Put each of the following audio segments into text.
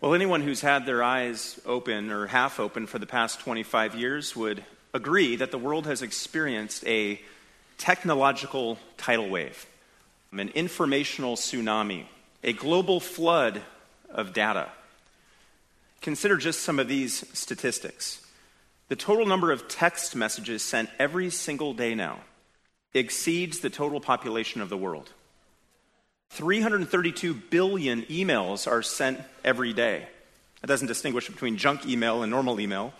Well, anyone who's had their eyes open or half open for the past 25 years would agree that the world has experienced a technological tidal wave, an informational tsunami, a global flood of data. Consider just some of these statistics. The total number of text messages sent every single day now exceeds the total population of the world. 332 billion emails are sent every day. That doesn't distinguish between junk email and normal email.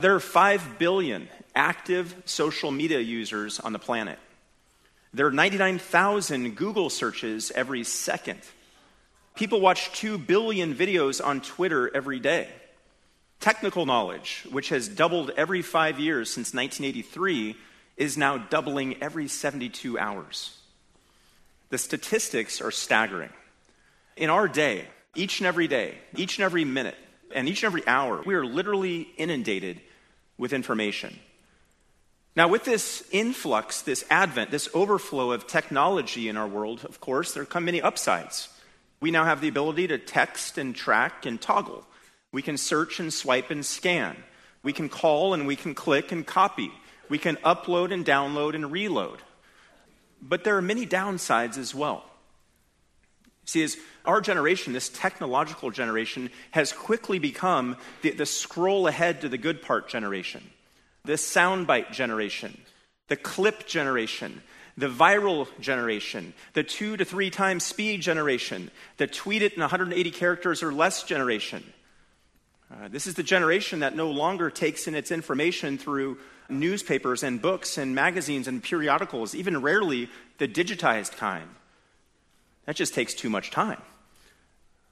There are 5 billion active social media users on the planet. There are 99,000 Google searches every second. People watch 2 billion videos on Twitter every day. Technical knowledge, which has doubled every five years since 1983, is now doubling every 72 hours. The statistics are staggering. In our day, each and every day, each and every minute, and each and every hour, we are literally inundated with information. Now, with this influx, this advent, this overflow of technology in our world, of course, there come many upsides. We now have the ability to text and track and toggle. We can search and swipe and scan. We can call and we can click and copy. We can upload and download and reload. But there are many downsides as well. See, as our generation, this technological generation, has quickly become the, the scroll ahead to the good part generation, the soundbite generation, the clip generation, the viral generation, the two to three times speed generation, the tweet it in 180 characters or less generation. Uh, this is the generation that no longer takes in its information through newspapers and books and magazines and periodicals, even rarely the digitized kind. That just takes too much time.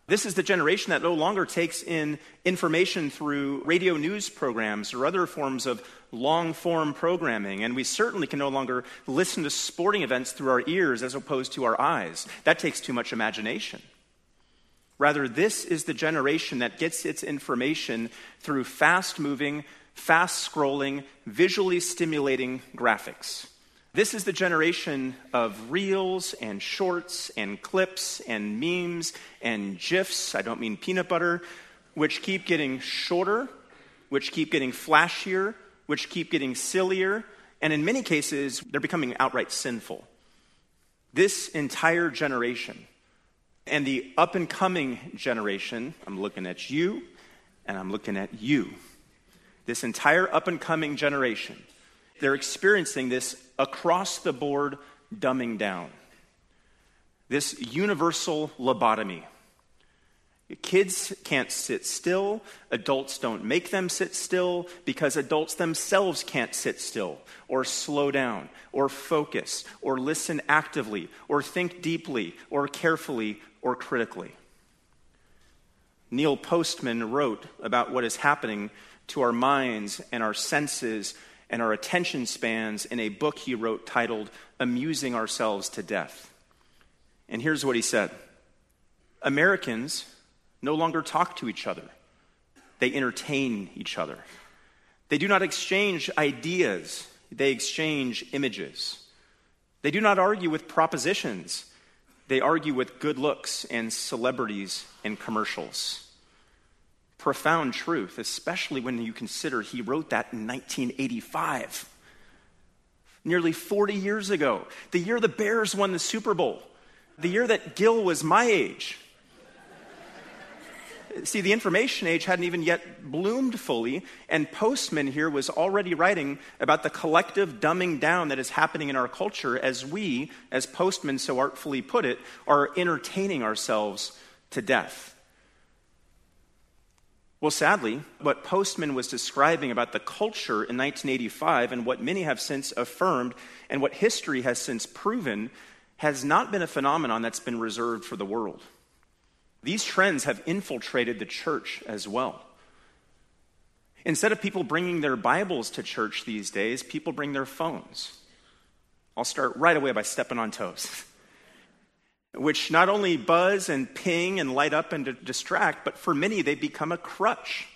This is the generation that no longer takes in information through radio news programs or other forms of long form programming, and we certainly can no longer listen to sporting events through our ears as opposed to our eyes. That takes too much imagination. Rather, this is the generation that gets its information through fast moving, fast scrolling, visually stimulating graphics. This is the generation of reels and shorts and clips and memes and GIFs, I don't mean peanut butter, which keep getting shorter, which keep getting flashier, which keep getting sillier, and in many cases, they're becoming outright sinful. This entire generation and the up and coming generation, I'm looking at you and I'm looking at you. This entire up and coming generation, they're experiencing this across the board dumbing down. This universal lobotomy. Kids can't sit still. Adults don't make them sit still because adults themselves can't sit still or slow down or focus or listen actively or think deeply or carefully or critically. Neil Postman wrote about what is happening to our minds and our senses and our attention spans in a book he wrote titled Amusing Ourselves to Death. And here's what he said Americans no longer talk to each other, they entertain each other. They do not exchange ideas, they exchange images. They do not argue with propositions, they argue with good looks and celebrities and commercials. Profound truth, especially when you consider he wrote that in 1985, nearly 40 years ago, the year the Bears won the Super Bowl, the year that Gil was my age. See, the information age hadn't even yet bloomed fully, and Postman here was already writing about the collective dumbing down that is happening in our culture as we, as Postman so artfully put it, are entertaining ourselves to death. Well, sadly, what Postman was describing about the culture in 1985 and what many have since affirmed and what history has since proven has not been a phenomenon that's been reserved for the world. These trends have infiltrated the church as well. Instead of people bringing their Bibles to church these days, people bring their phones. I'll start right away by stepping on toes, which not only buzz and ping and light up and distract, but for many, they become a crutch,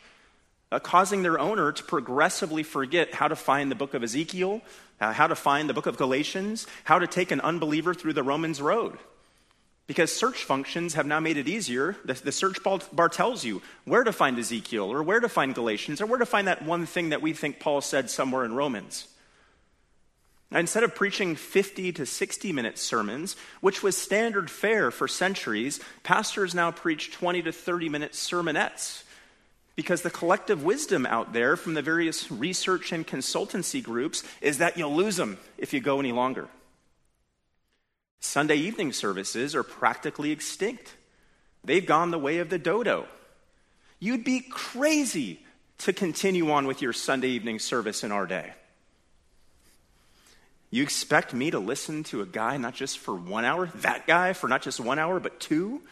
uh, causing their owner to progressively forget how to find the book of Ezekiel, uh, how to find the book of Galatians, how to take an unbeliever through the Romans road Because search functions have now made it easier. The, the search bar tells you where to find Ezekiel or where to find Galatians or where to find that one thing that we think Paul said somewhere in Romans. Now, instead of preaching 50 to 60 minute sermons, which was standard fare for centuries, pastors now preach 20 to 30 minute sermonettes. Because the collective wisdom out there from the various research and consultancy groups is that you'll lose them if you go any longer. Sunday evening services are practically extinct. They've gone the way of the dodo. You'd be crazy to continue on with your Sunday evening service in our day. You expect me to listen to a guy not just for one hour, that guy for not just one hour, but two?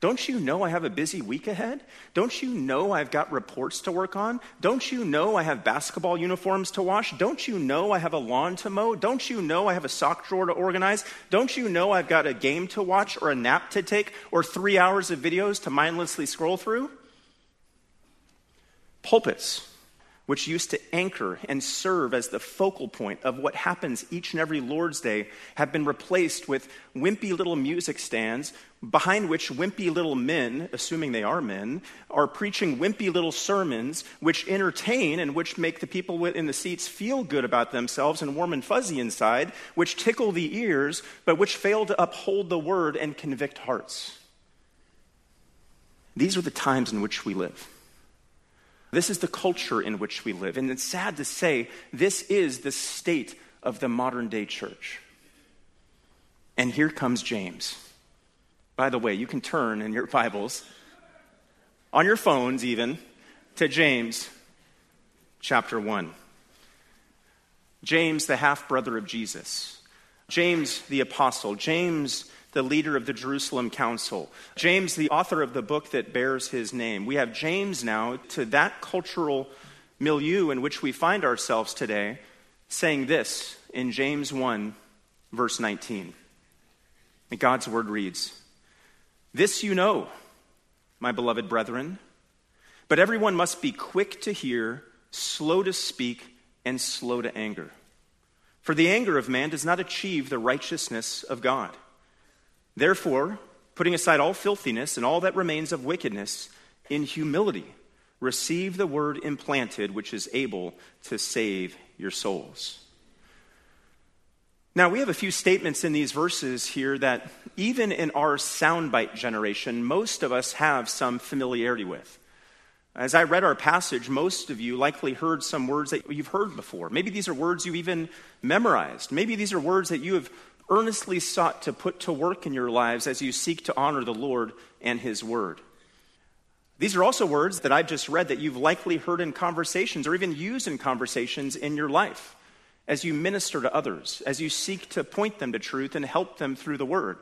Don't you know I have a busy week ahead? Don't you know I've got reports to work on? Don't you know I have basketball uniforms to wash? Don't you know I have a lawn to mow? Don't you know I have a sock drawer to organize? Don't you know I've got a game to watch or a nap to take or three hours of videos to mindlessly scroll through? Pulpits which used to anchor and serve as the focal point of what happens each and every Lord's Day, have been replaced with wimpy little music stands behind which wimpy little men, assuming they are men, are preaching wimpy little sermons which entertain and which make the people in the seats feel good about themselves and warm and fuzzy inside, which tickle the ears, but which fail to uphold the word and convict hearts. These are the times in which we live. This is the culture in which we live. And it's sad to say, this is the state of the modern day church. And here comes James. By the way, you can turn in your Bibles, on your phones even, to James chapter 1. James, the half brother of Jesus. James, the apostle. James, the leader of the Jerusalem Council. James, the author of the book that bears his name. We have James now to that cultural milieu in which we find ourselves today saying this in James 1, verse 19. And God's word reads This you know, my beloved brethren, but everyone must be quick to hear, slow to speak, and slow to anger. For the anger of man does not achieve the righteousness of God. Therefore, putting aside all filthiness and all that remains of wickedness, in humility, receive the word implanted, which is able to save your souls. Now, we have a few statements in these verses here that, even in our soundbite generation, most of us have some familiarity with. As I read our passage, most of you likely heard some words that you've heard before. Maybe these are words you've even memorized. Maybe these are words that you have earnestly sought to put to work in your lives as you seek to honor the Lord and His Word. These are also words that I've just read that you've likely heard in conversations or even used in conversations in your life as you minister to others, as you seek to point them to truth and help them through the Word.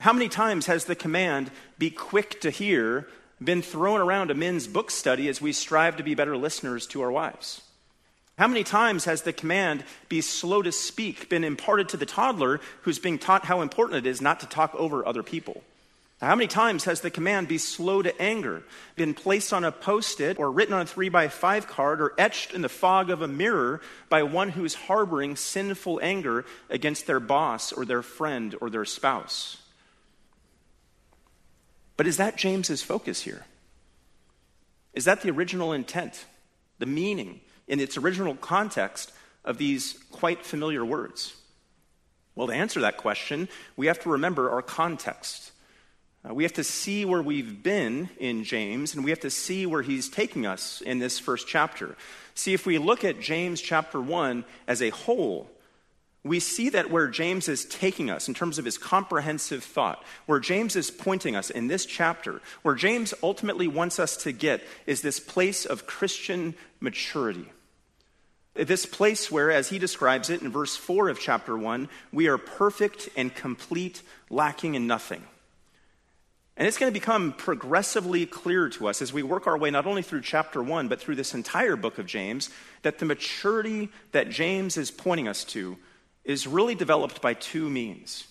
How many times has the command, be quick to hear, been thrown around a men's book study as we strive to be better listeners to our wives? How many times has the command, be slow to speak, been imparted to the toddler who's being taught how important it is not to talk over other people? How many times has the command, be slow to anger, been placed on a post it or written on a three by five card or etched in the fog of a mirror by one who is harboring sinful anger against their boss or their friend or their spouse? But is that James's focus here? Is that the original intent, the meaning in its original context of these quite familiar words? Well, to answer that question, we have to remember our context. Uh, we have to see where we've been in James, and we have to see where he's taking us in this first chapter. See, if we look at James chapter 1 as a whole, we see that where James is taking us in terms of his comprehensive thought, where James is pointing us in this chapter, where James ultimately wants us to get is this place of Christian maturity. This place where, as he describes it in verse 4 of chapter 1, we are perfect and complete, lacking in nothing. And it's going to become progressively clear to us as we work our way not only through chapter 1, but through this entire book of James, that the maturity that James is pointing us to is really developed by two means.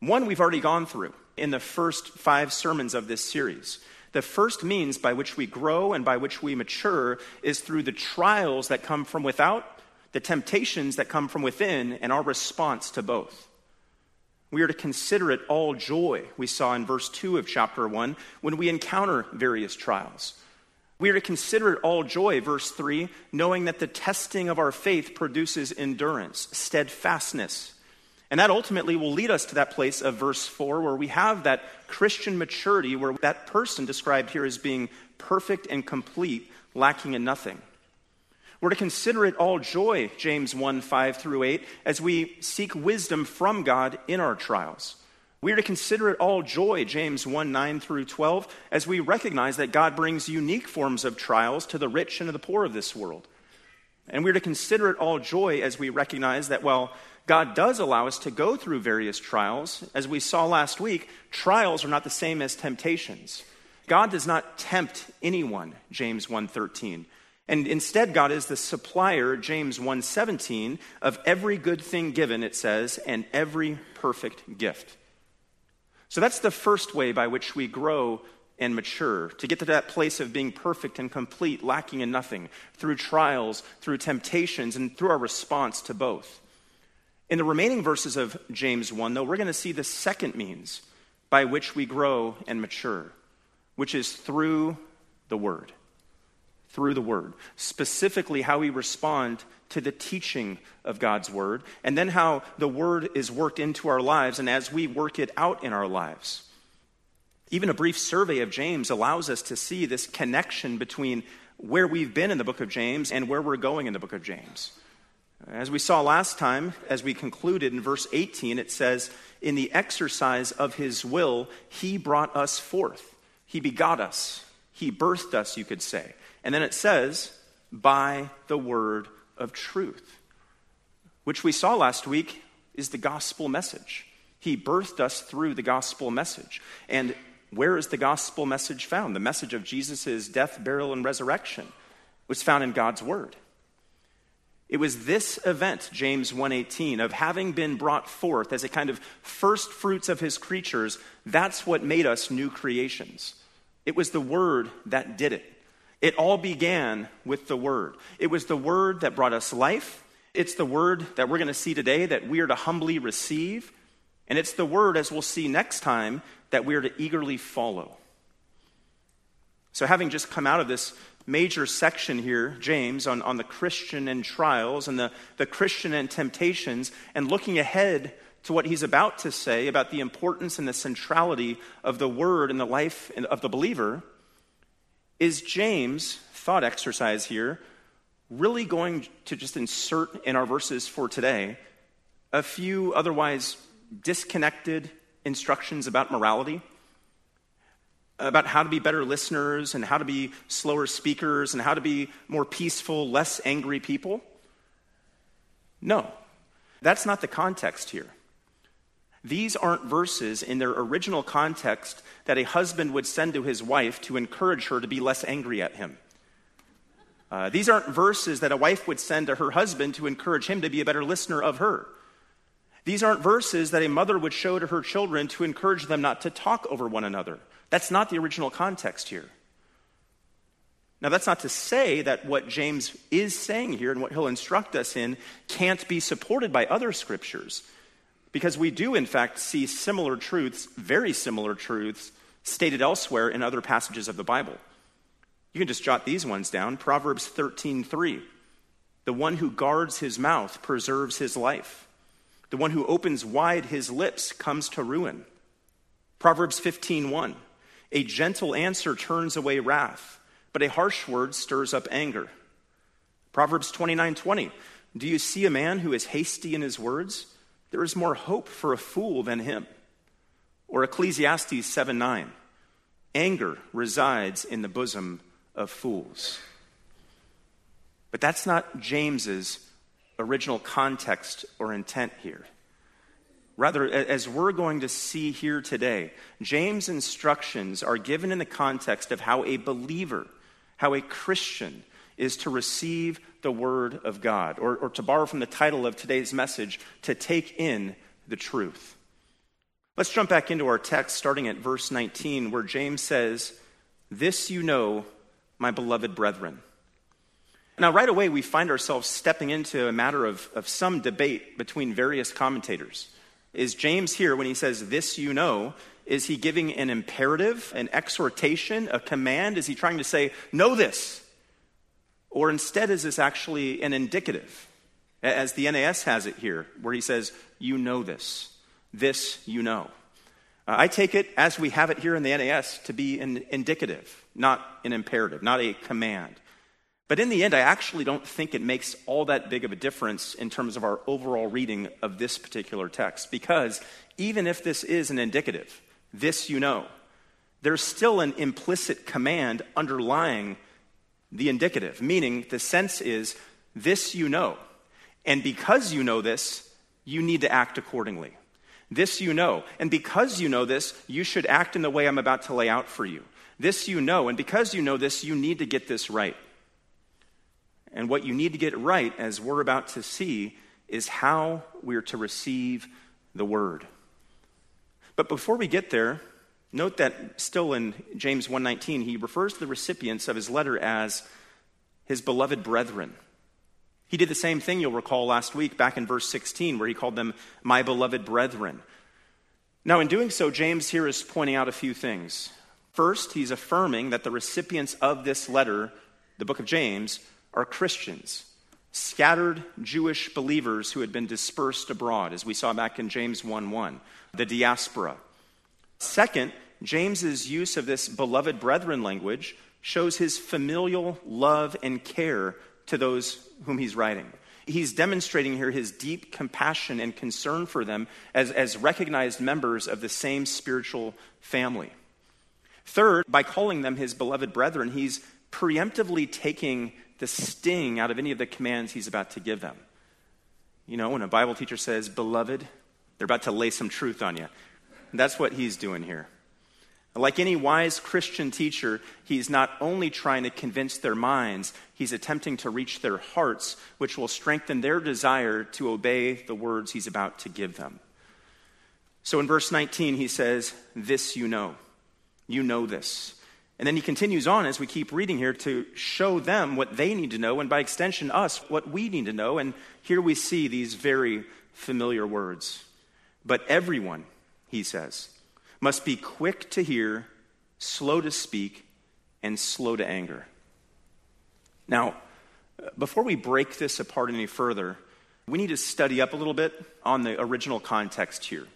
One we've already gone through in the first five sermons of this series. The first means by which we grow and by which we mature is through the trials that come from without, the temptations that come from within, and our response to both. We are to consider it all joy, we saw in verse 2 of chapter 1, when we encounter various trials. We are to consider it all joy, verse 3, knowing that the testing of our faith produces endurance, steadfastness. And that ultimately will lead us to that place of verse 4, where we have that Christian maturity, where that person described here as being perfect and complete, lacking in nothing. We're to consider it all joy, James 1 5 through 8, as we seek wisdom from God in our trials. We are to consider it all joy, James 1 9 through 12, as we recognize that God brings unique forms of trials to the rich and to the poor of this world. And we're to consider it all joy as we recognize that while God does allow us to go through various trials, as we saw last week, trials are not the same as temptations. God does not tempt anyone, James 1:13. And instead God is the supplier, James 1:17, of every good thing given, it says, and every perfect gift. So that's the first way by which we grow and mature, to get to that place of being perfect and complete, lacking in nothing, through trials, through temptations, and through our response to both. In the remaining verses of James 1, though, we're going to see the second means by which we grow and mature, which is through the Word. Through the Word. Specifically, how we respond to the teaching of God's Word, and then how the Word is worked into our lives and as we work it out in our lives. Even a brief survey of James allows us to see this connection between where we've been in the book of James and where we're going in the book of James. As we saw last time, as we concluded in verse 18, it says, In the exercise of his will, he brought us forth. He begot us. He birthed us, you could say. And then it says, By the word of truth, which we saw last week is the gospel message. He birthed us through the gospel message. And where is the gospel message found? The message of Jesus' death, burial, and resurrection was found in God's word. It was this event, James 1:18, of having been brought forth as a kind of first fruits of his creatures, that's what made us new creations. It was the word that did it. It all began with the word. It was the word that brought us life. It's the word that we're going to see today that we are to humbly receive. And it's the word, as we'll see next time, that we are to eagerly follow. So, having just come out of this major section here, James, on, on the Christian and trials and the, the Christian and temptations, and looking ahead to what he's about to say about the importance and the centrality of the word in the life of the believer, is James' thought exercise here really going to just insert in our verses for today a few otherwise disconnected instructions about morality? About how to be better listeners and how to be slower speakers and how to be more peaceful, less angry people? No, that's not the context here. These aren't verses in their original context that a husband would send to his wife to encourage her to be less angry at him. Uh, these aren't verses that a wife would send to her husband to encourage him to be a better listener of her. These aren't verses that a mother would show to her children to encourage them not to talk over one another. That's not the original context here. Now, that's not to say that what James is saying here and what he'll instruct us in can't be supported by other scriptures, because we do, in fact, see similar truths, very similar truths, stated elsewhere in other passages of the Bible. You can just jot these ones down. Proverbs 13:3. The one who guards his mouth preserves his life. The one who opens wide his lips comes to ruin. Proverbs 15:1. A gentle answer turns away wrath, but a harsh word stirs up anger. Proverbs 29:20. Do you see a man who is hasty in his words? There is more hope for a fool than him. Or Ecclesiastes 7:9. Anger resides in the bosom of fools. But that's not James's original context or intent here. Rather, as we're going to see here today, James' instructions are given in the context of how a believer, how a Christian is to receive the Word of God, or, or to borrow from the title of today's message, to take in the truth. Let's jump back into our text, starting at verse 19, where James says, This you know, my beloved brethren. Now, right away, we find ourselves stepping into a matter of, of some debate between various commentators. Is James here, when he says, This you know, is he giving an imperative, an exhortation, a command? Is he trying to say, Know this? Or instead, is this actually an indicative? As the NAS has it here, where he says, You know this. This you know. Uh, I take it, as we have it here in the NAS, to be an indicative, not an imperative, not a command. But in the end, I actually don't think it makes all that big of a difference in terms of our overall reading of this particular text, because even if this is an indicative, this you know, there's still an implicit command underlying the indicative, meaning the sense is this you know. And because you know this, you need to act accordingly. This you know. And because you know this, you should act in the way I'm about to lay out for you. This you know. And because you know this, you need to get this right. And what you need to get right, as we're about to see, is how we're to receive the word. But before we get there, note that still in James 1:19 he refers to the recipients of his letter as his beloved brethren. He did the same thing you'll recall last week back in verse 16 where he called them my beloved brethren. Now in doing so James here is pointing out a few things. First, he's affirming that the recipients of this letter, the book of James, are Christians, scattered Jewish believers who had been dispersed abroad, as we saw back in James 1 1, the diaspora. Second, James's use of this beloved brethren language shows his familial love and care to those whom he's writing. He's demonstrating here his deep compassion and concern for them as, as recognized members of the same spiritual family. Third, by calling them his beloved brethren, he's preemptively taking the sting out of any of the commands he's about to give them. You know, when a Bible teacher says, beloved, they're about to lay some truth on you. That's what he's doing here. Like any wise Christian teacher, he's not only trying to convince their minds, he's attempting to reach their hearts, which will strengthen their desire to obey the words he's about to give them. So in verse 19, he says, This you know. You know this. And then he continues on as we keep reading here to show them what they need to know, and by extension, us, what we need to know. And here we see these very familiar words. But everyone, he says, must be quick to hear, slow to speak, and slow to anger. Now, before we break this apart any further, we need to study up a little bit on the original context here.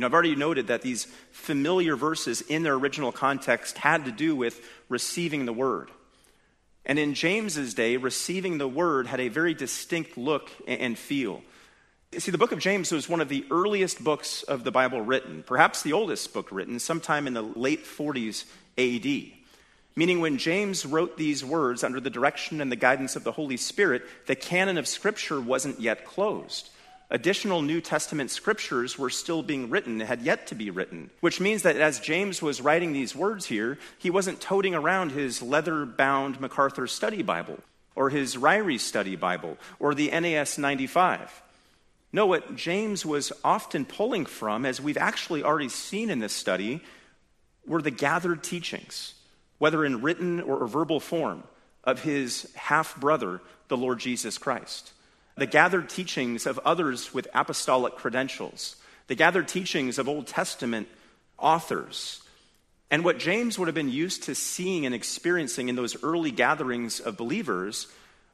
You know, I've already noted that these familiar verses in their original context had to do with receiving the word. And in James's day, receiving the word had a very distinct look and feel. See, the book of James was one of the earliest books of the Bible written, perhaps the oldest book written, sometime in the late 40s AD. Meaning, when James wrote these words under the direction and the guidance of the Holy Spirit, the canon of Scripture wasn't yet closed additional New Testament scriptures were still being written, had yet to be written. Which means that as James was writing these words here, he wasn't toting around his leather bound MacArthur Study Bible, or his Ryrie Study Bible, or the NAS 95. No, what James was often pulling from, as we've actually already seen in this study, were the gathered teachings, whether in written or verbal form, of his half brother, the Lord Jesus Christ the gathered teachings of others with apostolic credentials, the gathered teachings of Old Testament authors. And what James would have been used to seeing and experiencing in those early gatherings of believers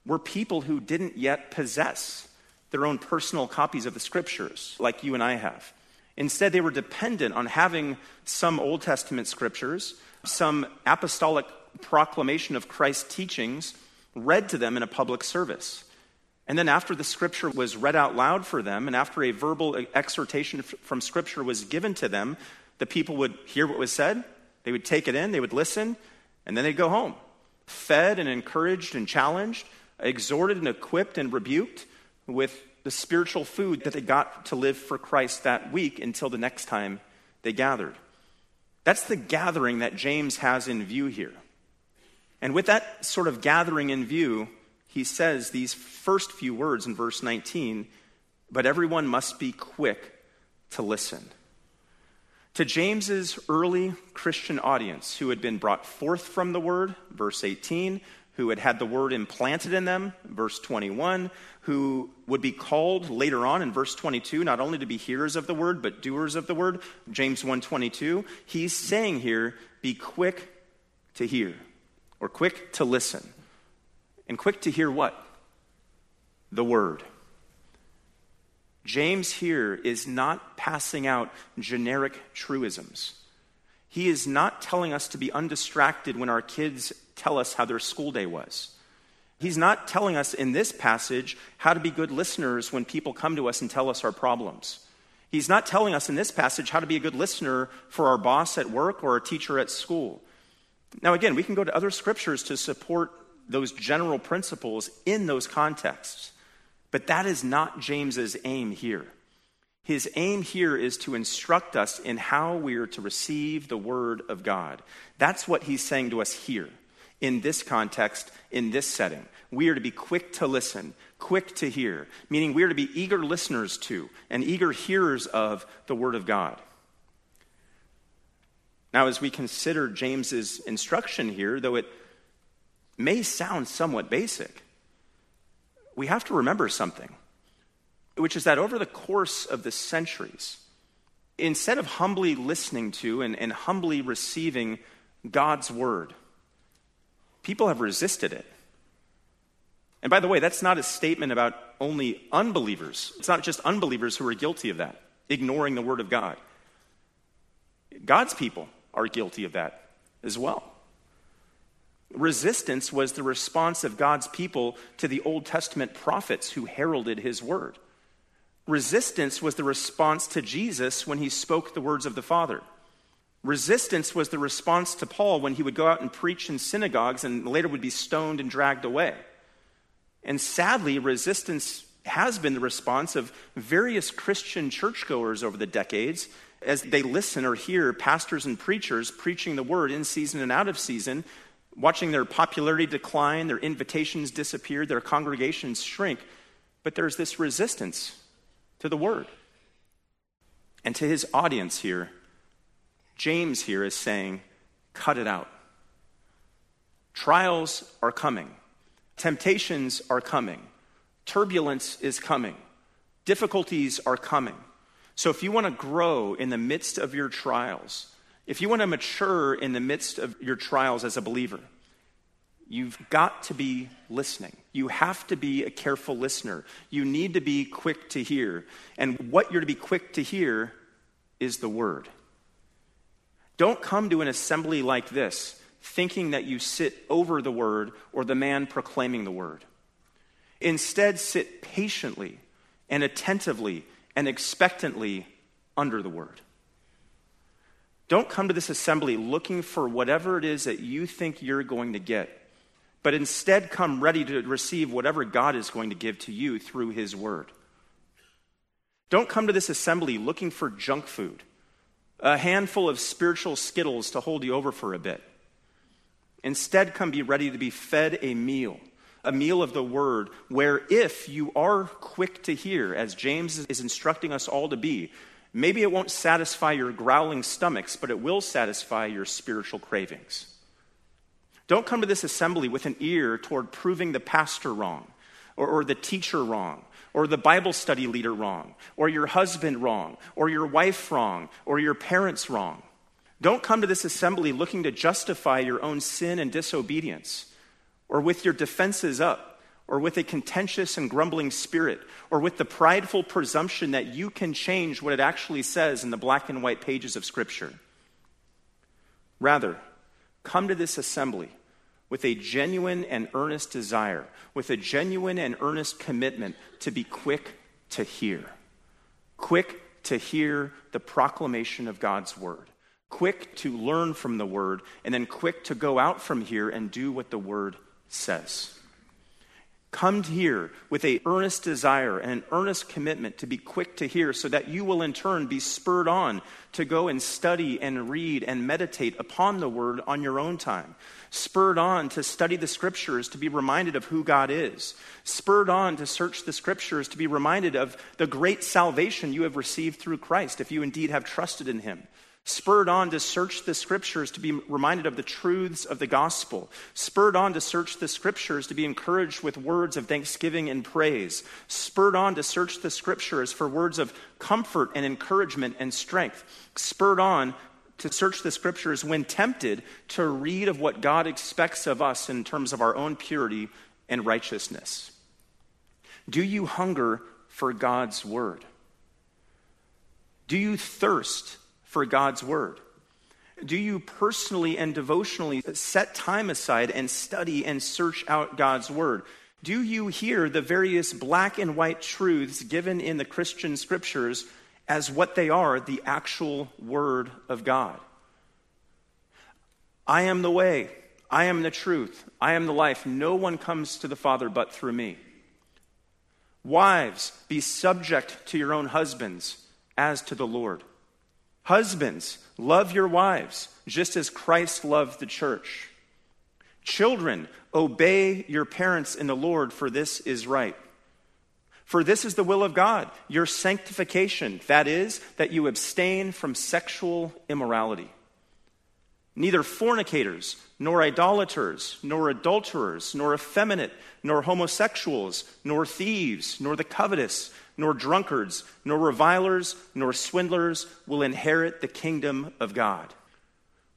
were people who didn't yet possess their own personal copies of the scriptures, like you and I have. Instead, they were dependent on having some Old Testament scriptures, some apostolic proclamation of Christ's teachings read to them in a public service. And then, after the scripture was read out loud for them, and after a verbal exhortation from scripture was given to them, the people would hear what was said, they would take it in, they would listen, and then they'd go home, fed and encouraged and challenged, exhorted and equipped and rebuked with the spiritual food that they got to live for Christ that week until the next time they gathered. That's the gathering that James has in view here. And with that sort of gathering in view, he says these first few words in verse 19, but everyone must be quick to listen. To James's early Christian audience who had been brought forth from the word, verse 18, who had had the word implanted in them, verse 21, who would be called later on in verse 22 not only to be hearers of the word but doers of the word, James 1:22. He's saying here, be quick to hear or quick to listen. And quick to hear what? The word. James here is not passing out generic truisms. He is not telling us to be undistracted when our kids tell us how their school day was. He's not telling us in this passage how to be good listeners when people come to us and tell us our problems. He's not telling us in this passage how to be a good listener for our boss at work or a teacher at school. Now, again, we can go to other scriptures to support those general principles in those contexts, but that is not James's aim here. His aim here is to instruct us in how we are to receive the Word of God. That's what he's saying to us here in this context, in this setting. We are to be quick to listen, quick to hear, meaning we are to be eager listeners to and eager hearers of the Word of God. Now, as we consider James's instruction here, though it may sound somewhat basic, we have to remember something, which is that over the course of the centuries, instead of humbly listening to and, and humbly receiving God's word, people have resisted it. And by the way, that's not a statement about only unbelievers. It's not just unbelievers who are guilty of that, ignoring the word of God. God's people are guilty of that as well. Resistance was the response of God's people to the Old Testament prophets who heralded his word. Resistance was the response to Jesus when he spoke the words of the Father. Resistance was the response to Paul when he would go out and preach in synagogues and later would be stoned and dragged away. And sadly, resistance has been the response of various Christian churchgoers over the decades as they listen or hear pastors and preachers preaching the word in season and out of season, watching their popularity decline, their invitations disappear, their congregations shrink. But there's this resistance to the word. And to his audience here, James here is saying, cut it out. Trials are coming, temptations are coming, turbulence is coming, difficulties are coming. So, if you want to grow in the midst of your trials, if you want to mature in the midst of your trials as a believer, you've got to be listening. You have to be a careful listener. You need to be quick to hear. And what you're to be quick to hear is the word. Don't come to an assembly like this thinking that you sit over the word or the man proclaiming the word. Instead, sit patiently and attentively and expectantly under the word. Don't come to this assembly looking for whatever it is that you think you're going to get, but instead come ready to receive whatever God is going to give to you through his word. Don't come to this assembly looking for junk food a handful of spiritual skittles to hold you over for a bit. Instead, come be ready to be fed a meal, a meal of the word, where if you are quick to hear, as James is instructing us all to be, maybe it won't satisfy your growling stomachs, but it will satisfy your spiritual cravings. Don't come to this assembly with an ear toward proving the pastor wrong or, or the teacher wrong or the Bible study leader wrong, or your husband wrong, or your wife wrong, or your parents wrong. Don't come to this assembly looking to justify your own sin and disobedience, or with your defenses up, or with a contentious and grumbling spirit, or with the prideful presumption that you can change what it actually says in the black and white pages of Scripture. Rather, come to this assembly with a genuine and earnest desire, with a genuine and earnest commitment to be quick to hear. Quick to hear the proclamation of God's word. Quick to learn from the word, and then quick to go out from here and do what the word says. Come here with a earnest desire and an earnest commitment to be quick to hear so that you will in turn be spurred on to go and study and read and meditate upon the word on your own time. Spurred on to study the scriptures to be reminded of who God is. Spurred on to search the scriptures to be reminded of the great salvation you have received through Christ if you indeed have trusted in him spurred on to search the scriptures to be reminded of the truths of the gospel, spurred on to search the scriptures to be encouraged with words of thanksgiving and praise, spurred on to search the scriptures for words of comfort and encouragement and strength, spurred on to search the scriptures when tempted to read of what God expects of us in terms of our own purity and righteousness. Do you hunger for God's word? Do you thirst for God's Word? Do you personally and devotionally set time aside and study and search out God's Word? Do you hear the various black and white truths given in the Christian scriptures as what they are, the actual Word of God? I am the way, I am the truth, I am the life. No one comes to the Father but through me. Wives, be subject to your own husbands as to the Lord. Husbands, love your wives, just as Christ loved the church. Children, obey your parents in the Lord, for this is right. For this is the will of God, your sanctification, that is, that you abstain from sexual immorality. Neither fornicators, nor idolaters, nor adulterers, nor effeminate, nor homosexuals, nor thieves, nor the covetous nor drunkards, nor revilers, nor swindlers will inherit the kingdom of God.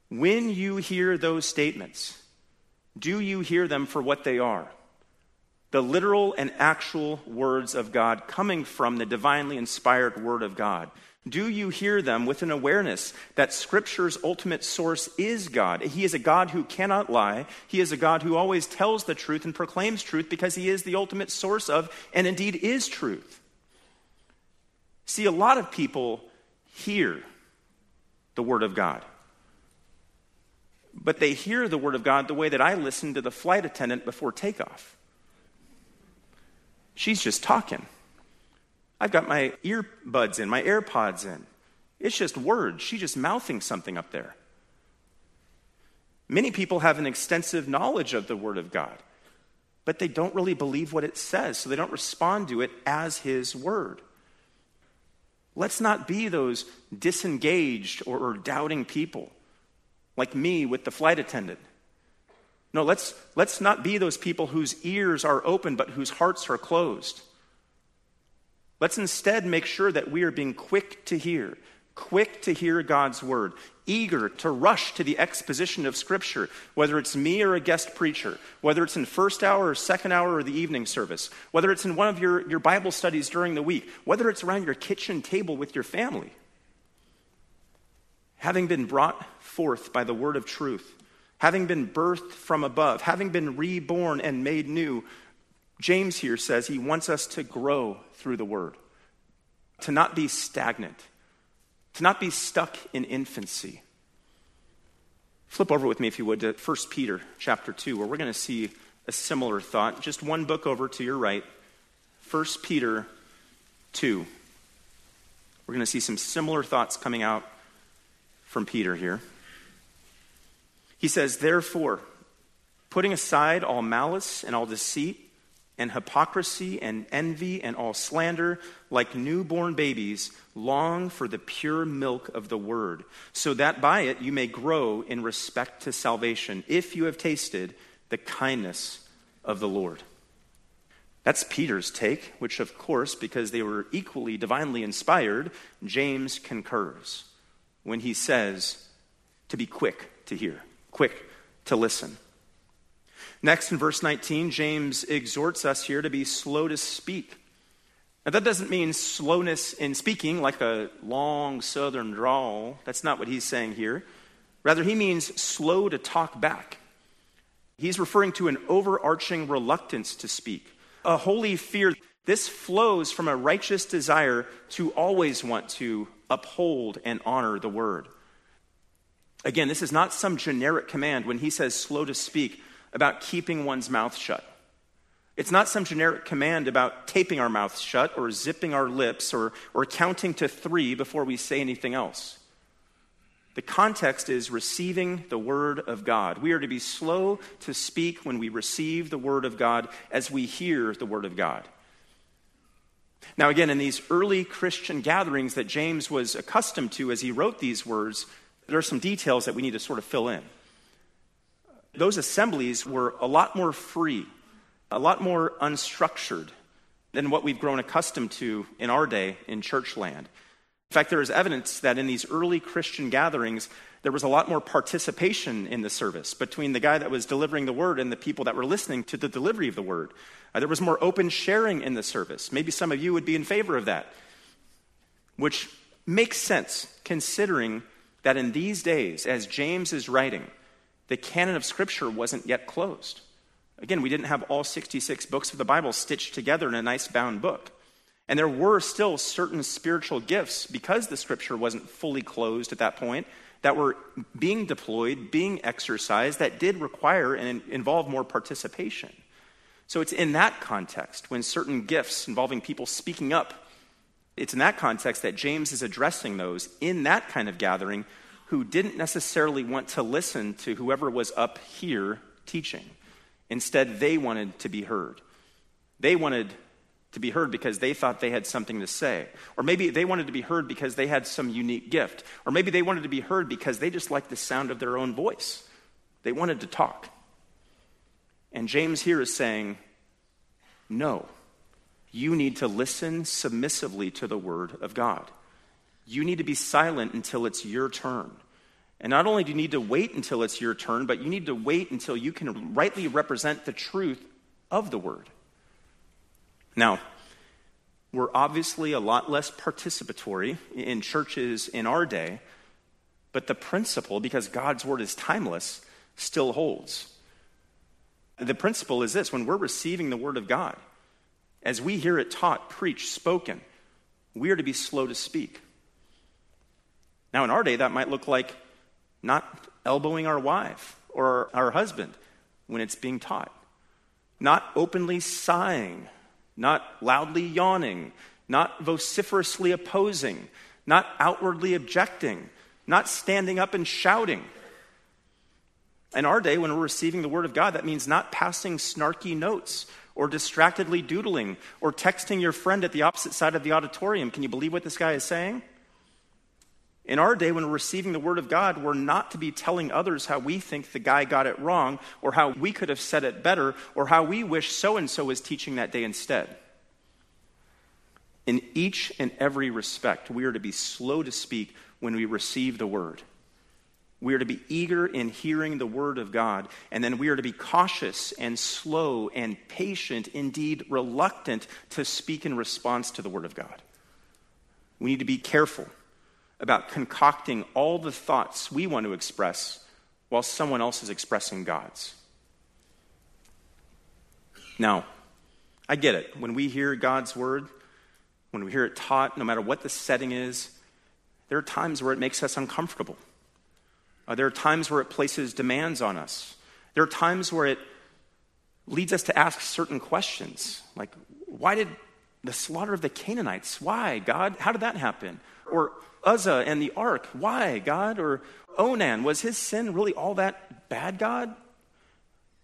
When you hear those statements, do you hear them for what they are? The literal and actual words of God coming from the divinely inspired Word of God. Do you hear them with an awareness that Scripture's ultimate source is God? He is a God who cannot lie. He is a God who always tells the truth and proclaims truth because He is the ultimate source of, and indeed is truth. See, a lot of people hear the Word of God, but they hear the Word of God the way that I listen to the flight attendant before takeoff. She's just talking. I've got my earbuds in, my AirPods in. It's just words. She's just mouthing something up there. Many people have an extensive knowledge of the Word of God, but they don't really believe what it says, so they don't respond to it as His Word. Let's not be those disengaged or, or doubting people like me with the flight attendant. No, let's, let's not be those people whose ears are open but whose hearts are closed. Let's instead make sure that we are being quick to hear, quick to hear God's word, eager to rush to the exposition of Scripture, whether it's me or a guest preacher, whether it's in first hour or second hour or the evening service, whether it's in one of your, your Bible studies during the week, whether it's around your kitchen table with your family. Having been brought forth by the word of truth, having been birthed from above, having been reborn and made new, James here says he wants us to grow through the word, to not be stagnant to not be stuck in infancy. Flip over with me, if you would, to 1 Peter chapter 2, where we're going to see a similar thought. Just one book over to your right, 1 Peter 2. We're going to see some similar thoughts coming out from Peter here. He says, Therefore, putting aside all malice and all deceit, and hypocrisy and envy and all slander, like newborn babies, long for the pure milk of the word, so that by it you may grow in respect to salvation, if you have tasted the kindness of the Lord. That's Peter's take, which, of course, because they were equally divinely inspired, James concurs when he says to be quick to hear, quick to listen. Next, in verse 19, James exhorts us here to be slow to speak. Now, that doesn't mean slowness in speaking, like a long southern drawl. That's not what he's saying here. Rather, he means slow to talk back. He's referring to an overarching reluctance to speak, a holy fear. This flows from a righteous desire to always want to uphold and honor the word. Again, this is not some generic command when he says slow to speak about keeping one's mouth shut. It's not some generic command about taping our mouths shut or zipping our lips or, or counting to three before we say anything else. The context is receiving the Word of God. We are to be slow to speak when we receive the Word of God as we hear the Word of God. Now, again, in these early Christian gatherings that James was accustomed to as he wrote these words, there are some details that we need to sort of fill in. Those assemblies were a lot more free, a lot more unstructured than what we've grown accustomed to in our day in church land. In fact, there is evidence that in these early Christian gatherings, there was a lot more participation in the service between the guy that was delivering the word and the people that were listening to the delivery of the word. Uh, there was more open sharing in the service. Maybe some of you would be in favor of that, which makes sense considering that in these days, as James is writing, the canon of Scripture wasn't yet closed. Again, we didn't have all 66 books of the Bible stitched together in a nice bound book. And there were still certain spiritual gifts because the Scripture wasn't fully closed at that point that were being deployed, being exercised, that did require and involve more participation. So it's in that context, when certain gifts involving people speaking up, it's in that context that James is addressing those in that kind of gathering who didn't necessarily want to listen to whoever was up here teaching. Instead, they wanted to be heard. They wanted to be heard because they thought they had something to say. Or maybe they wanted to be heard because they had some unique gift. Or maybe they wanted to be heard because they just liked the sound of their own voice. They wanted to talk. And James here is saying, no, you need to listen submissively to the word of God. You need to be silent until it's your turn. And not only do you need to wait until it's your turn, but you need to wait until you can rightly represent the truth of the word. Now, we're obviously a lot less participatory in churches in our day, but the principle, because God's word is timeless, still holds. The principle is this when we're receiving the Word of God, as we hear it taught, preached, spoken, we are to be slow to speak. Now, in our day, that might look like not elbowing our wife or our husband when it's being taught, not openly sighing, not loudly yawning, not vociferously opposing, not outwardly objecting, not standing up and shouting. In our day, when we're receiving the Word of God, that means not passing snarky notes or distractedly doodling or texting your friend at the opposite side of the auditorium. Can you believe what this guy is saying? In our day, when we're receiving the Word of God, we're not to be telling others how we think the guy got it wrong, or how we could have said it better, or how we wish so and so was teaching that day instead. In each and every respect, we are to be slow to speak when we receive the Word. We are to be eager in hearing the word of God, and then we are to be cautious and slow and patient, indeed reluctant to speak in response to the word of God. We need to be careful about concocting all the thoughts we want to express while someone else is expressing God's. Now, I get it. When we hear God's word, when we hear it taught, no matter what the setting is, there are times where it makes us uncomfortable. Uh, there are times where it places demands on us. There are times where it leads us to ask certain questions, like, why did the slaughter of the Canaanites? Why, God? How did that happen? Or Uzzah and the ark? Why, God? Or Onan, was his sin really all that bad, God?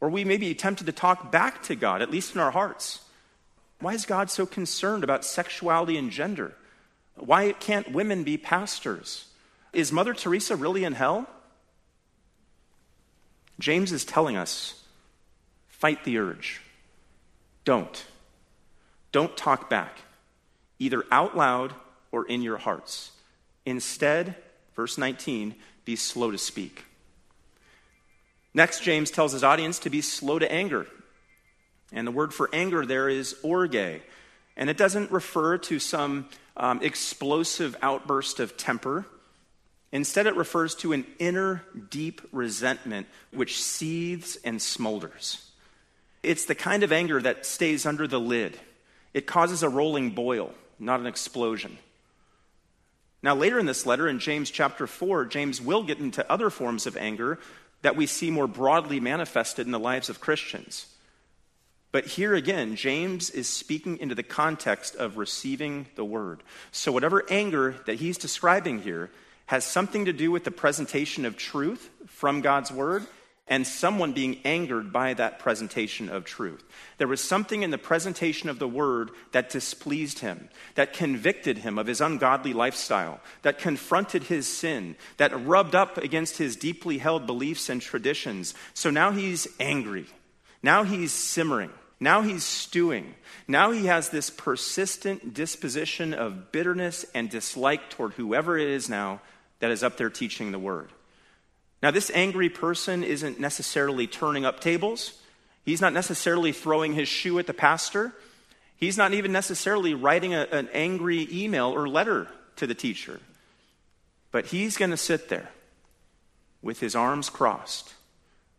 Or we may be tempted to talk back to God, at least in our hearts. Why is God so concerned about sexuality and gender? Why can't women be pastors? Is Mother Teresa really in hell? James is telling us fight the urge. Don't. Don't talk back, either out loud or in your hearts. Instead, verse 19, be slow to speak. Next, James tells his audience to be slow to anger. And the word for anger there is orge. And it doesn't refer to some um, explosive outburst of temper. Instead, it refers to an inner deep resentment which seethes and smolders. It's the kind of anger that stays under the lid. It causes a rolling boil, not an explosion. Now, later in this letter, in James chapter 4, James will get into other forms of anger that we see more broadly manifested in the lives of Christians. But here again, James is speaking into the context of receiving the word. So, whatever anger that he's describing here has something to do with the presentation of truth from God's word, and someone being angered by that presentation of truth. There was something in the presentation of the word that displeased him, that convicted him of his ungodly lifestyle, that confronted his sin, that rubbed up against his deeply held beliefs and traditions. So now he's angry. Now he's simmering. Now he's stewing. Now he has this persistent disposition of bitterness and dislike toward whoever it is now that is up there teaching the word. Now, this angry person isn't necessarily turning up tables. He's not necessarily throwing his shoe at the pastor. He's not even necessarily writing a, an angry email or letter to the teacher. But he's going to sit there with his arms crossed,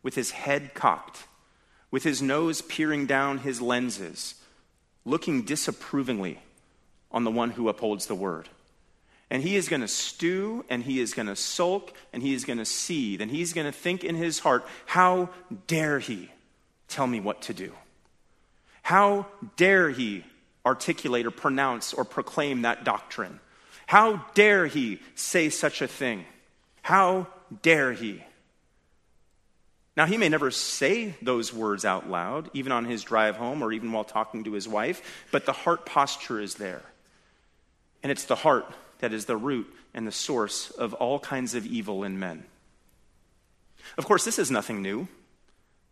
with his head cocked, with his nose peering down his lenses, looking disapprovingly on the one who upholds the word. And he is going to stew and he is going to sulk and he is going to seethe and he's going to think in his heart, how dare he tell me what to do? How dare he articulate or pronounce or proclaim that doctrine? How dare he say such a thing? How dare he? Now, he may never say those words out loud, even on his drive home or even while talking to his wife, but the heart posture is there. And it's the heart that is the root and the source of all kinds of evil in men. Of course, this is nothing new.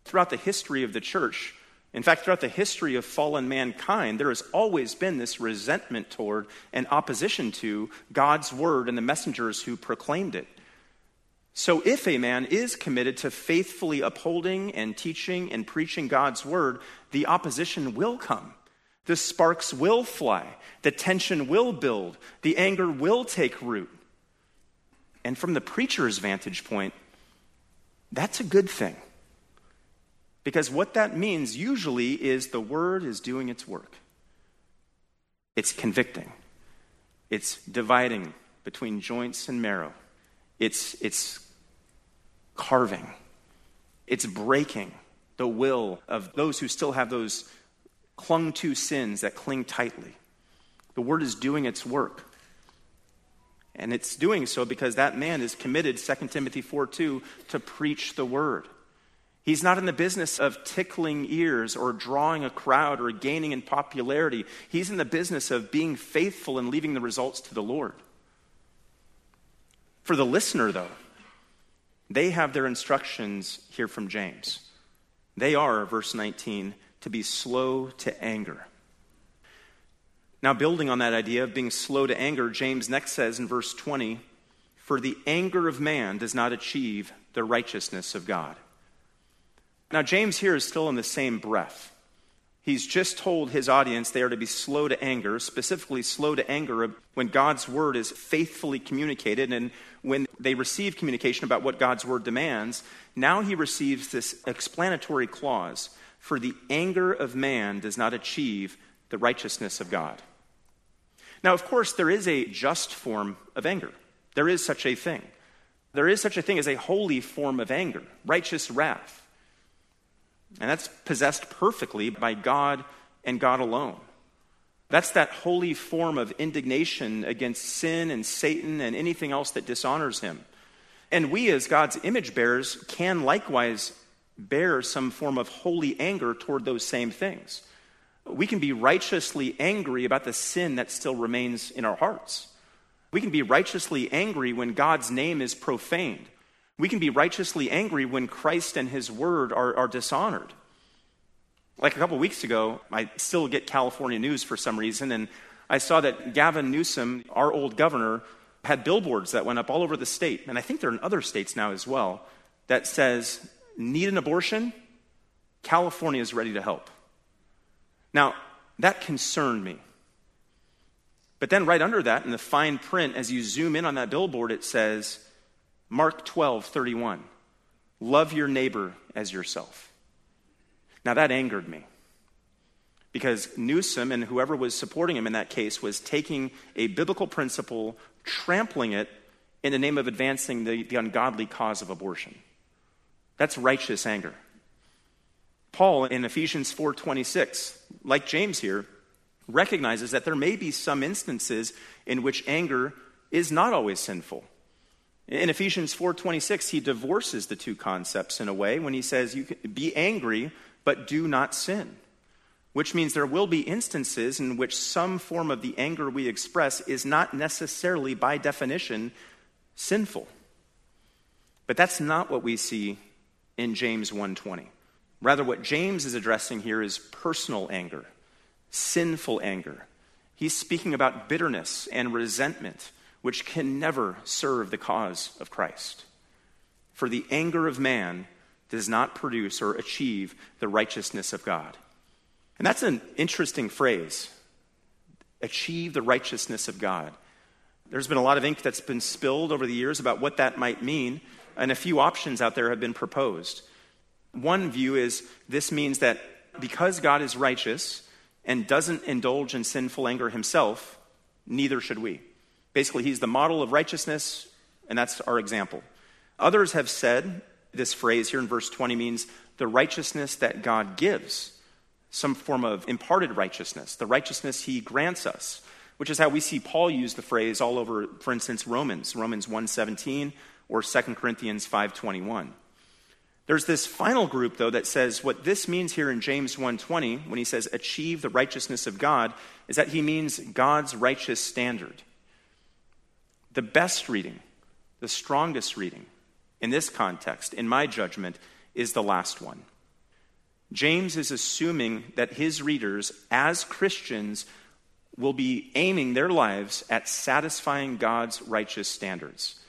Throughout the history of the church, in fact, throughout the history of fallen mankind, there has always been this resentment toward and opposition to God's word and the messengers who proclaimed it. So, if a man is committed to faithfully upholding and teaching and preaching God's word, the opposition will come. The sparks will fly. The tension will build. The anger will take root. And from the preacher's vantage point, that's a good thing. Because what that means usually is the word is doing its work. It's convicting, it's dividing between joints and marrow, it's, it's carving, it's breaking the will of those who still have those clung to sins that cling tightly. The word is doing its work. And it's doing so because that man is committed, 2 Timothy 4 2, to preach the word. He's not in the business of tickling ears or drawing a crowd or gaining in popularity. He's in the business of being faithful and leaving the results to the Lord. For the listener, though, they have their instructions here from James. They are, verse 19, to be slow to anger. Now, building on that idea of being slow to anger, James next says in verse 20, For the anger of man does not achieve the righteousness of God. Now, James here is still in the same breath. He's just told his audience they are to be slow to anger, specifically slow to anger when God's word is faithfully communicated and when they receive communication about what God's word demands. Now he receives this explanatory clause for the anger of man does not achieve the righteousness of God. Now, of course, there is a just form of anger. There is such a thing. There is such a thing as a holy form of anger, righteous wrath. And that's possessed perfectly by God and God alone. That's that holy form of indignation against sin and Satan and anything else that dishonors him. And we, as God's image bearers, can likewise bear some form of holy anger toward those same things. We can be righteously angry about the sin that still remains in our hearts. We can be righteously angry when God's name is profaned. We can be righteously angry when Christ and his word are, are dishonored. Like a couple weeks ago, I still get California news for some reason, and I saw that Gavin Newsom, our old governor, had billboards that went up all over the state, and I think they're in other states now as well, that says, need an abortion, California is ready to help. Now, that concerned me. But then, right under that, in the fine print, as you zoom in on that billboard, it says, Mark 12, 31, love your neighbor as yourself. Now, that angered me because Newsom and whoever was supporting him in that case was taking a biblical principle, trampling it in the name of advancing the, the ungodly cause of abortion. That's righteous anger. Paul in Ephesians 4:26, like James here, recognizes that there may be some instances in which anger is not always sinful. In Ephesians 4:26, he divorces the two concepts in a way when he says you can be angry but do not sin. Which means there will be instances in which some form of the anger we express is not necessarily by definition sinful. But that's not what we see in James 1:20. Rather what James is addressing here is personal anger, sinful anger. He's speaking about bitterness and resentment which can never serve the cause of Christ. For the anger of man does not produce or achieve the righteousness of God. And that's an interesting phrase achieve the righteousness of God. There's been a lot of ink that's been spilled over the years about what that might mean, and a few options out there have been proposed. One view is this means that because God is righteous and doesn't indulge in sinful anger himself, neither should we. Basically, he's the model of righteousness, and that's our example. Others have said this phrase here in verse 20 means the righteousness that God gives, some form of imparted righteousness, the righteousness he grants us, which is how we see Paul use the phrase all over, for instance, Romans, Romans 1:17 or 2 Corinthians 5:21. There's this final group though that says what this means here in James 1:20 when he says achieve the righteousness of God is that he means God's righteous standard. The best reading, the strongest reading in this context, in my judgment, is the last one. James is assuming that his readers, as Christians, will be aiming their lives at satisfying God's righteous standards.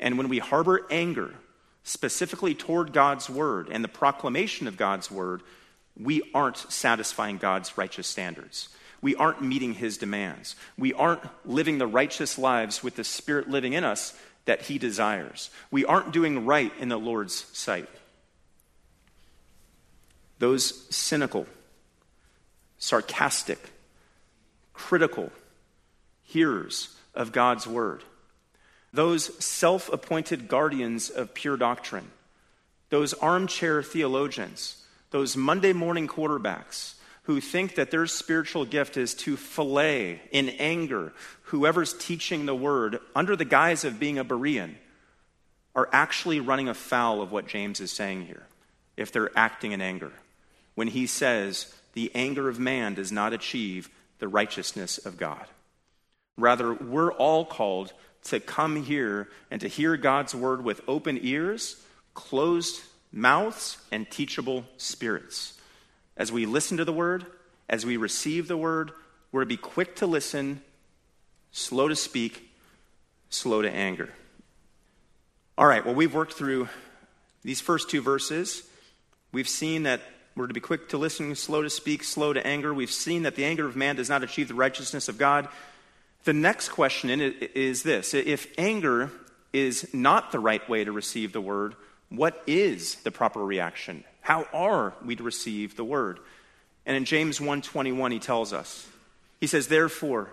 And when we harbor anger, specifically toward God's word and the proclamation of God's word, we aren't satisfying God's righteous standards we aren't meeting his demands. We aren't living the righteous lives with the Spirit living in us that he desires. We aren't doing right in the Lord's sight. Those cynical, sarcastic, critical hearers of God's word, those self appointed guardians of pure doctrine, those armchair theologians, those Monday morning quarterbacks, who think that their spiritual gift is to fillet in anger whoever's teaching the word under the guise of being a Berean are actually running afoul of what James is saying here if they're acting in anger. When he says, the anger of man does not achieve the righteousness of God. Rather, we're all called to come here and to hear God's word with open ears, closed mouths, and teachable spirits. As we listen to the word, as we receive the word, we're to be quick to listen, slow to speak, slow to anger. All right, well, we've worked through these first two verses. We've seen that we're to be quick to listen, slow to speak, slow to anger. We've seen that the anger of man does not achieve the righteousness of God. The next question is this If anger is not the right way to receive the word, what is the proper reaction? How are we to receive the word? And in James 1:21 he tells us. He says, "Therefore,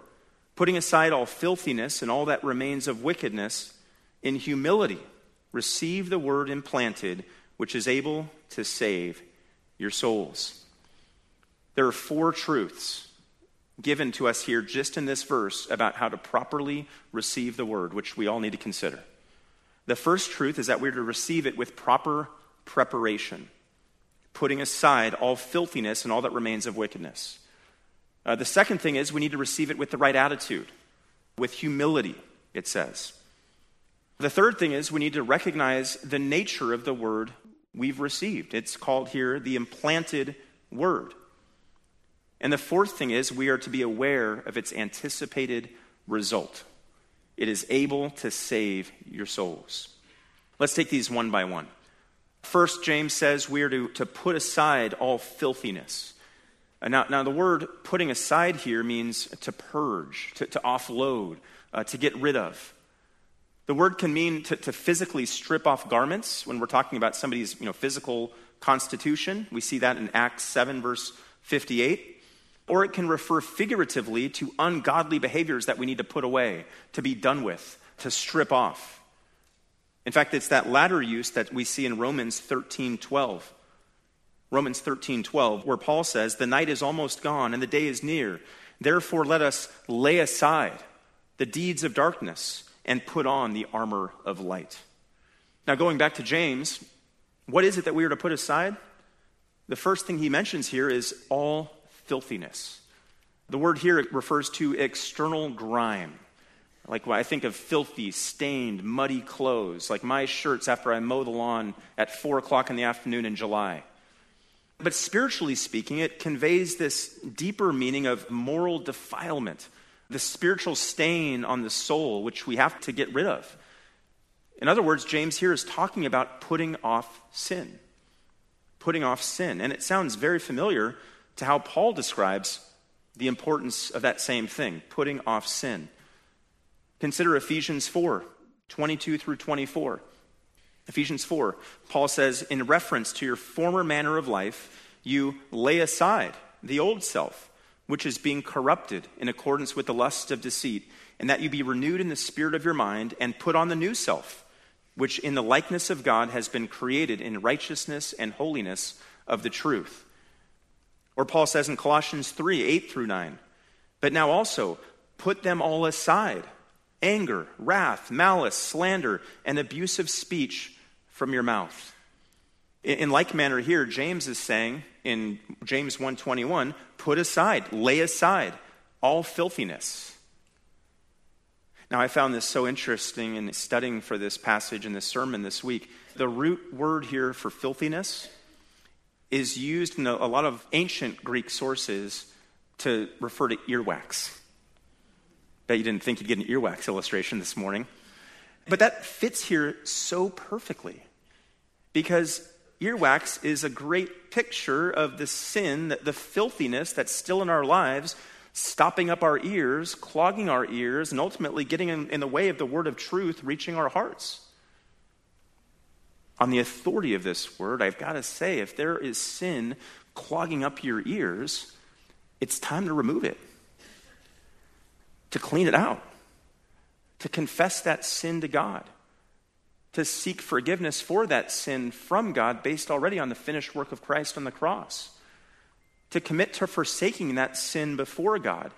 putting aside all filthiness and all that remains of wickedness, in humility receive the word implanted, which is able to save your souls." There are four truths given to us here just in this verse about how to properly receive the word, which we all need to consider. The first truth is that we're to receive it with proper preparation putting aside all filthiness and all that remains of wickedness. Uh, the second thing is we need to receive it with the right attitude, with humility, it says. The third thing is we need to recognize the nature of the word we've received. It's called here the implanted word. And the fourth thing is we are to be aware of its anticipated result. It is able to save your souls. Let's take these one by one. First, James says we are to, to put aside all filthiness. Uh, now, now, the word putting aside here means to purge, to, to offload, uh, to get rid of. The word can mean to, to, physically strip off garments when we're talking about somebody's you know, physical constitution. We see that in Acts 7, verse 58. Or it can refer figuratively to ungodly behaviors that we need to put away, to be done with, to strip off. In fact, it's that latter use that we see in Romans 13 12. Romans 13 12, where Paul says, The night is almost gone and the day is near. Therefore, let us lay aside the deeds of darkness and put on the armor of light. Now, going back to James, what is it that we are to put aside? The first thing he mentions here is all filthiness. The word here refers to external grime. Like when I think of filthy, stained, muddy clothes, like my shirts after I mow the lawn at 4 o'clock in the afternoon in July. But spiritually speaking, it conveys this deeper meaning of moral defilement, the spiritual stain on the soul, which we have to get rid of. In other words, James here is talking about putting off sin. Putting off sin. And it sounds very familiar to how Paul describes the importance of that same thing, putting off sin. Consider Ephesians 4 22 through 24. Ephesians 4, Paul says, in reference to your former manner of life, you lay aside the old self, which is being corrupted in accordance with the lusts of deceit, and that you be renewed in the spirit of your mind, and put on the new self, which in the likeness of God has been created in righteousness and holiness of the truth. Or Paul says in Colossians 3 8 through 9, but now also put them all aside anger, wrath, malice, slander, and abusive speech from your mouth. In like manner here, James is saying in James 1:21, put aside, lay aside all filthiness. Now I found this so interesting in studying for this passage in this sermon this week. The root word here for filthiness is used in a, lot of ancient Greek sources to refer to earwax. Bet you didn't think you'd get an earwax illustration this morning. But that fits here so perfectly because earwax is a great picture of the sin, the filthiness that's still in our lives, stopping up our ears, clogging our ears, and ultimately getting in, in the way of the word of truth reaching our hearts. On the authority of this word, I've got to say, if there is sin clogging up your ears, it's time to remove it to clean it out, to confess that sin to God, to seek forgiveness for that sin from God based already on the finished work of Christ on the cross, to commit to forsaking that sin before God.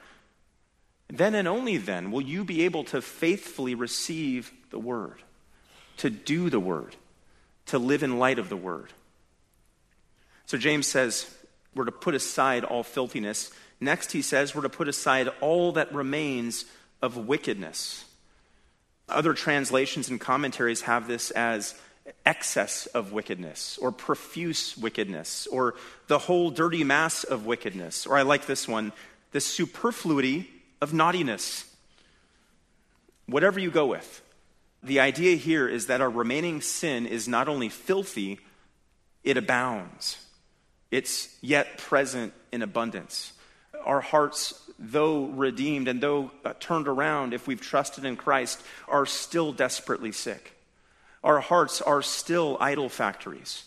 Then and only then will you be able to faithfully receive the word, to do the word, to live in light of the word. So James says we're to put aside all filthiness Next, he says we're to put aside all that remains of wickedness. Other translations and commentaries have this as excess of wickedness, or profuse wickedness, or the whole dirty mass of wickedness. Or I like this one, the superfluity of naughtiness. Whatever you go with, the idea here is that our remaining sin is not only filthy, it abounds. It's yet present in abundance our hearts, though redeemed and though uh, turned around, if we've trusted in Christ, are still desperately sick. Our hearts are still idol factories.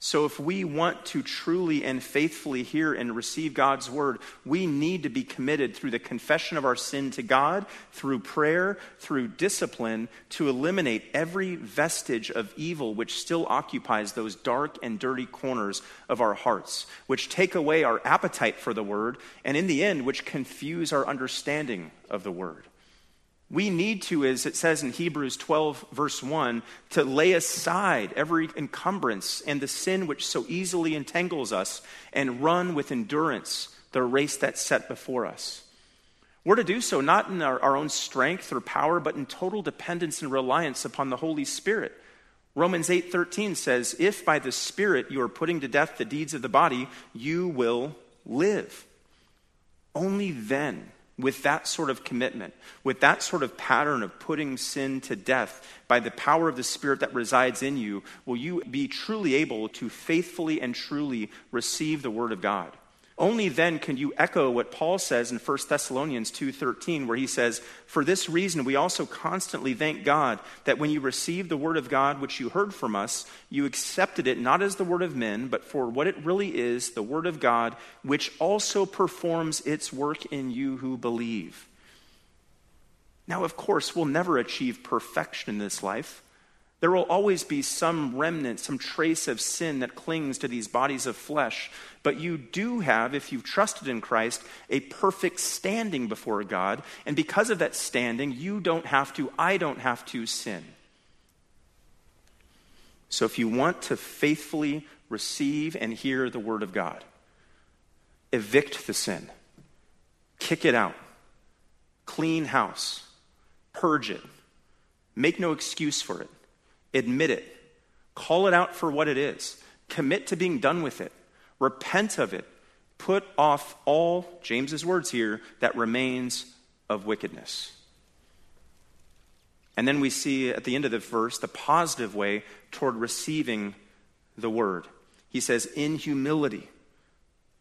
So, if we want to truly and faithfully hear and receive God's word, we need to be committed through the confession of our sin to God, through prayer, through discipline, to eliminate every vestige of evil which still occupies those dark and dirty corners of our hearts, which take away our appetite for the word, and in the end, which confuse our understanding of the word. We need to, as it says in Hebrews 12, verse 1, to lay aside every encumbrance and the sin which so easily entangles us and run with endurance the race that's set before us. We're to do so not in our, our own strength or power, but in total dependence and reliance upon the Holy Spirit. Romans 8:13 says, "If by the Spirit you are putting to death the deeds of the body, you will live." Only then with that sort of commitment, with that sort of pattern of putting sin to death by the power of the Spirit that resides in you, will you be truly able to faithfully and truly receive the Word of God. Only then can you echo what Paul says in 1 Thessalonians 2:13 where he says, "For this reason we also constantly thank God that when you received the word of God which you heard from us, you accepted it not as the word of men, but for what it really is, the word of God, which also performs its work in you who believe." Now, of course, we'll never achieve perfection in this life. There will always be some remnant, some trace of sin that clings to these bodies of flesh. But you do have, if you've trusted in Christ, a perfect standing before God. And because of that standing, you don't have to, I don't have to sin. So if you want to faithfully receive and hear the word of God, evict the sin, kick it out, clean house, purge it, make no excuse for it Admit it. Call it out for what it is. Commit to being done with it. Repent of it. Put off all, James's words here, that remains of wickedness. And then we see at the end of the verse the positive way toward receiving the word. He says, in humility,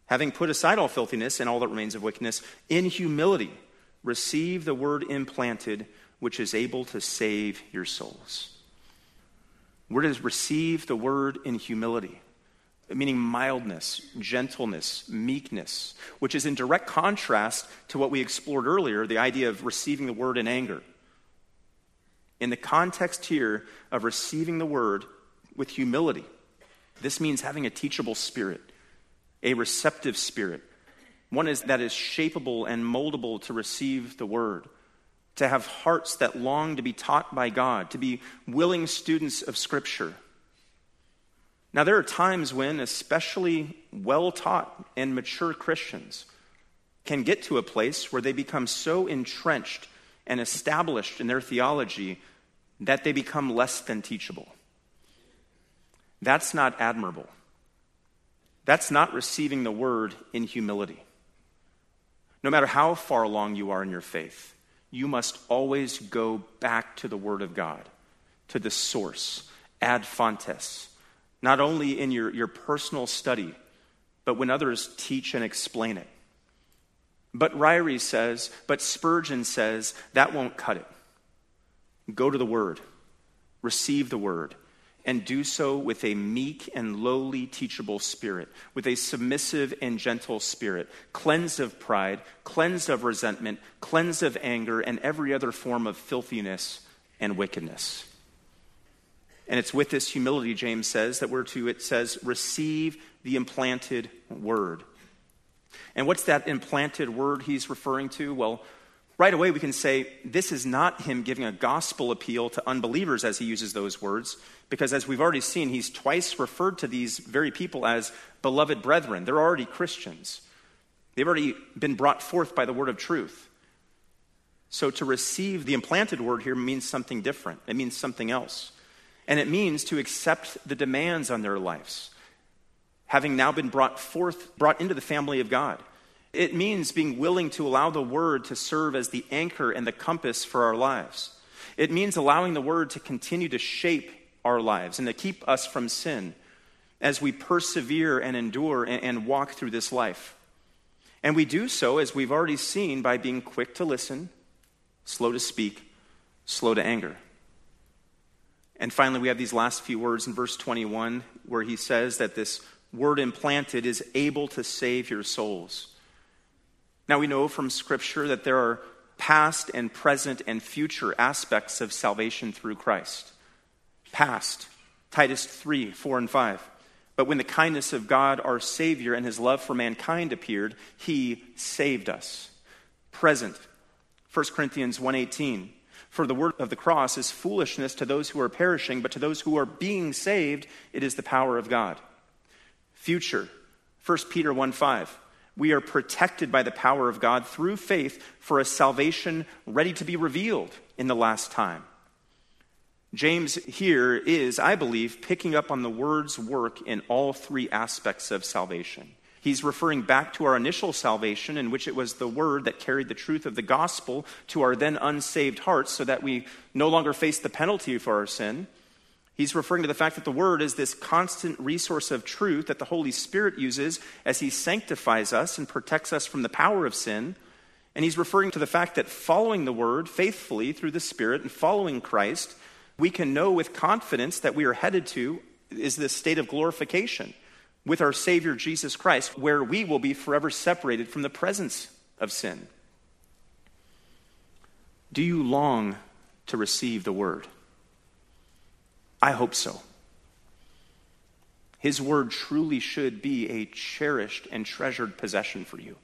having put aside all filthiness and all that remains of wickedness, in humility, receive the word implanted, which is able to save your souls. We're to receive the word in humility, meaning mildness, gentleness, meekness, which is in direct contrast to what we explored earlier the idea of receiving the word in anger. In the context here of receiving the word with humility, this means having a teachable spirit, a receptive spirit, one is, that is shapeable and moldable to receive the word to have hearts that long to be taught by God, to be willing students of Scripture. Now, there are times when, especially well taught and mature Christians, can get to a place where they become so entrenched and established in their theology that they become less than teachable. That's not admirable. That's not receiving the word in humility. No matter how far along you are in your faith, you must always go back to the Word of God, to the source, ad fontes, not only in your, your personal study, but when others teach and explain it. But Ryrie says, but Spurgeon says, that won't cut it. Go to the Word, receive the Word, and do so with a meek and lowly, teachable spirit, with a submissive and gentle spirit, cleansed of pride, cleansed of resentment, cleansed of anger, and every other form of filthiness and wickedness. And it's with this humility, James says, that we're to, it says, receive the implanted word. And what's that implanted word he's referring to? Well, right away we can say this is not him giving a gospel appeal to unbelievers as he uses those words, because as we've already seen, he's twice referred to these very people as beloved brethren. They're already Christians, they've already been brought forth by the word of truth. So to receive the implanted word here means something different, it means something else. And it means to accept the demands on their lives, having now been brought forth, brought into the family of God. It means being willing to allow the word to serve as the anchor and the compass for our lives. It means allowing the word to continue to shape our lives and to keep us from sin as we persevere and endure and, and walk through this life. And we do so, as we've already seen, by being quick to listen, slow to speak, slow to anger. And finally, we have these last few words in verse 21 where he says that this word implanted is able to save your souls. Now, we know from Scripture that there are past and present and future aspects of salvation through Christ. Past, Titus 3 4 and 5. But when the kindness of God, our Savior, and his love for mankind appeared, he saved us. Present, 1 Corinthians 1:18. For the word of the cross is foolishness to those who are perishing, but to those who are being saved, it is the power of God. Future, 1 Peter 1 5 we are protected by the power of God through faith for a salvation ready to be revealed in the last time. James here is, I believe, picking up on the word's work in all three aspects of salvation. He's referring back to our initial salvation, in which it was the word that carried the truth of the gospel to our then unsaved hearts so that we no longer face the penalty for our sin. He's referring to the fact that the Word is this constant resource of truth that the Holy Spirit uses as He sanctifies us and protects us from the power of sin. And he's referring to the fact that following the Word faithfully through the Spirit and following Christ, we can know with confidence that we are headed to is this state of glorification with our Savior Jesus Christ, where we will be forever separated from the presence of sin. Do you long to receive the Word? I hope so. His word truly should be a cherished and treasured possession for you.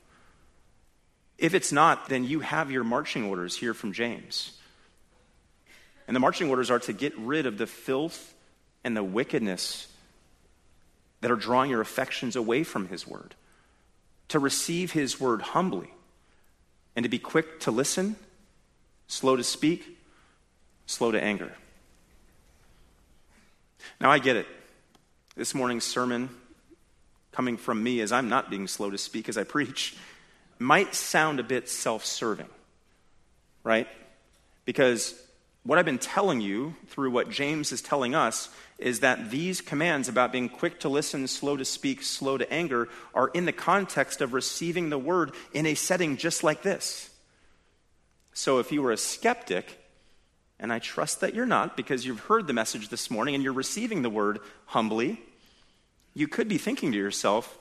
If it's not, then you have your marching orders here from James. And the marching orders are to get rid of the filth and the wickedness that are drawing your affections away from his word, to receive his word humbly, and to be quick to listen, slow to speak, slow to anger. Now, I get it. This morning's sermon, coming from me as I'm not being slow to speak as I preach, might sound a bit self serving, right? Because what I've been telling you through what James is telling us is that these commands about being quick to listen, slow to speak, slow to anger are in the context of receiving the word in a setting just like this. So if you were a skeptic, and I trust that you're not because you've heard the message this morning and you're receiving the word humbly, you could be thinking to yourself,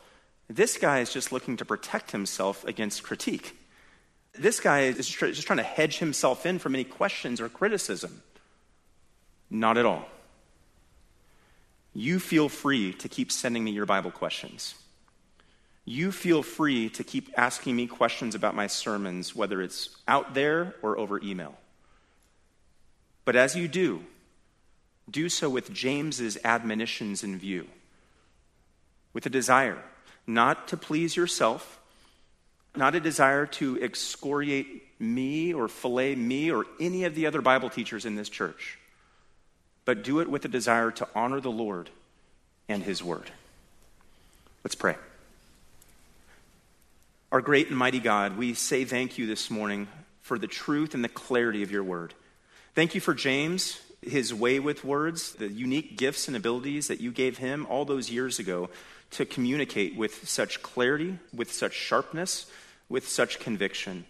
this guy is just looking to protect himself against critique. This guy is just trying to hedge himself in from any questions or criticism. Not at all. You feel free to keep sending me your Bible questions. You feel free to keep asking me questions about my sermons, whether it's out there or over email. But as you do, do so with James's admonitions in view, with a desire not to please yourself, not a desire to excoriate me or fillet me or any of the other Bible teachers in this church, but do it with a desire to honor the Lord and His Word. Let's pray. Our great and mighty God, we say thank you this morning for the truth and the clarity of your Word. Thank you for James, his way with words, the unique gifts and abilities that you gave him all those years ago to communicate with such clarity, with such sharpness, with such conviction.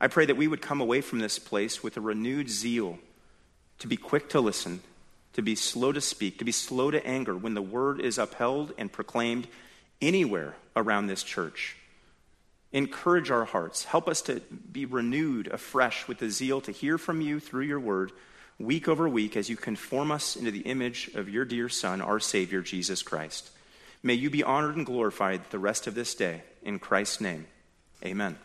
I pray that we would come away from this place with a renewed zeal to be quick to listen, to be slow to speak, to be slow to anger when the word is upheld and proclaimed anywhere around this church. Encourage our hearts. Help us to be renewed afresh with the zeal to hear from you through your word week over week as you conform us into the image of your dear Son, our Savior, Jesus Christ. May you be honored and glorified the rest of this day. In Christ's name, amen.